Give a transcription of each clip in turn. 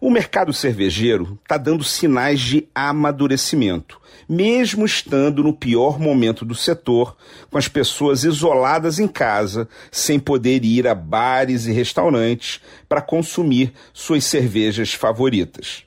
O mercado cervejeiro está dando sinais de amadurecimento, mesmo estando no pior momento do setor, com as pessoas isoladas em casa, sem poder ir a bares e restaurantes para consumir suas cervejas favoritas.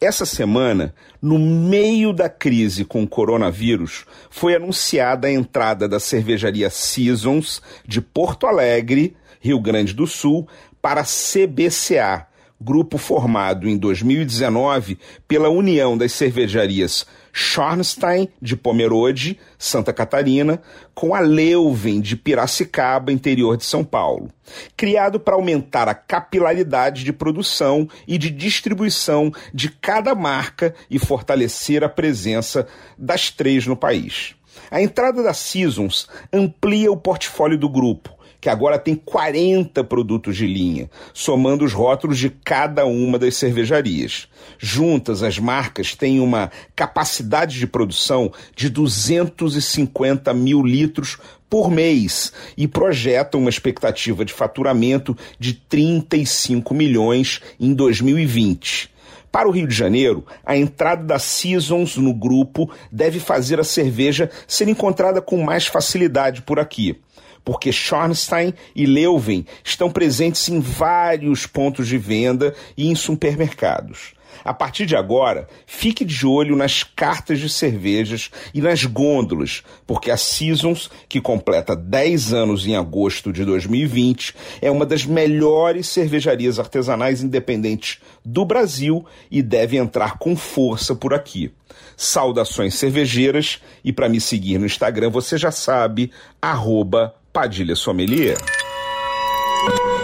Essa semana, no meio da crise com o coronavírus, foi anunciada a entrada da cervejaria Seasons de Porto Alegre, Rio Grande do Sul, para a CBCA, grupo formado em 2019 pela união das cervejarias Schornstein, de Pomerode, Santa Catarina, com a Leuven, de Piracicaba, interior de São Paulo. Criado para aumentar a capilaridade de produção e de distribuição de cada marca e fortalecer a presença das três no país. A entrada da Seasons amplia o portfólio do grupo, que agora tem 40 produtos de linha, somando os rótulos de cada uma das cervejarias. Juntas, as marcas têm uma capacidade de produção de 250 mil litros por mês e projetam uma expectativa de faturamento de 35 milhões em 2020. Para o Rio de Janeiro, a entrada da Seasons no grupo deve fazer a cerveja ser encontrada com mais facilidade por aqui porque Schornstein e Leuven estão presentes em vários pontos de venda e em supermercados. A partir de agora, fique de olho nas cartas de cervejas e nas gôndolas, porque a Seasons, que completa 10 anos em agosto de 2020, é uma das melhores cervejarias artesanais independentes do Brasil e deve entrar com força por aqui. Saudações cervejeiras e para me seguir no Instagram, você já sabe, arroba Padilha Sommelier.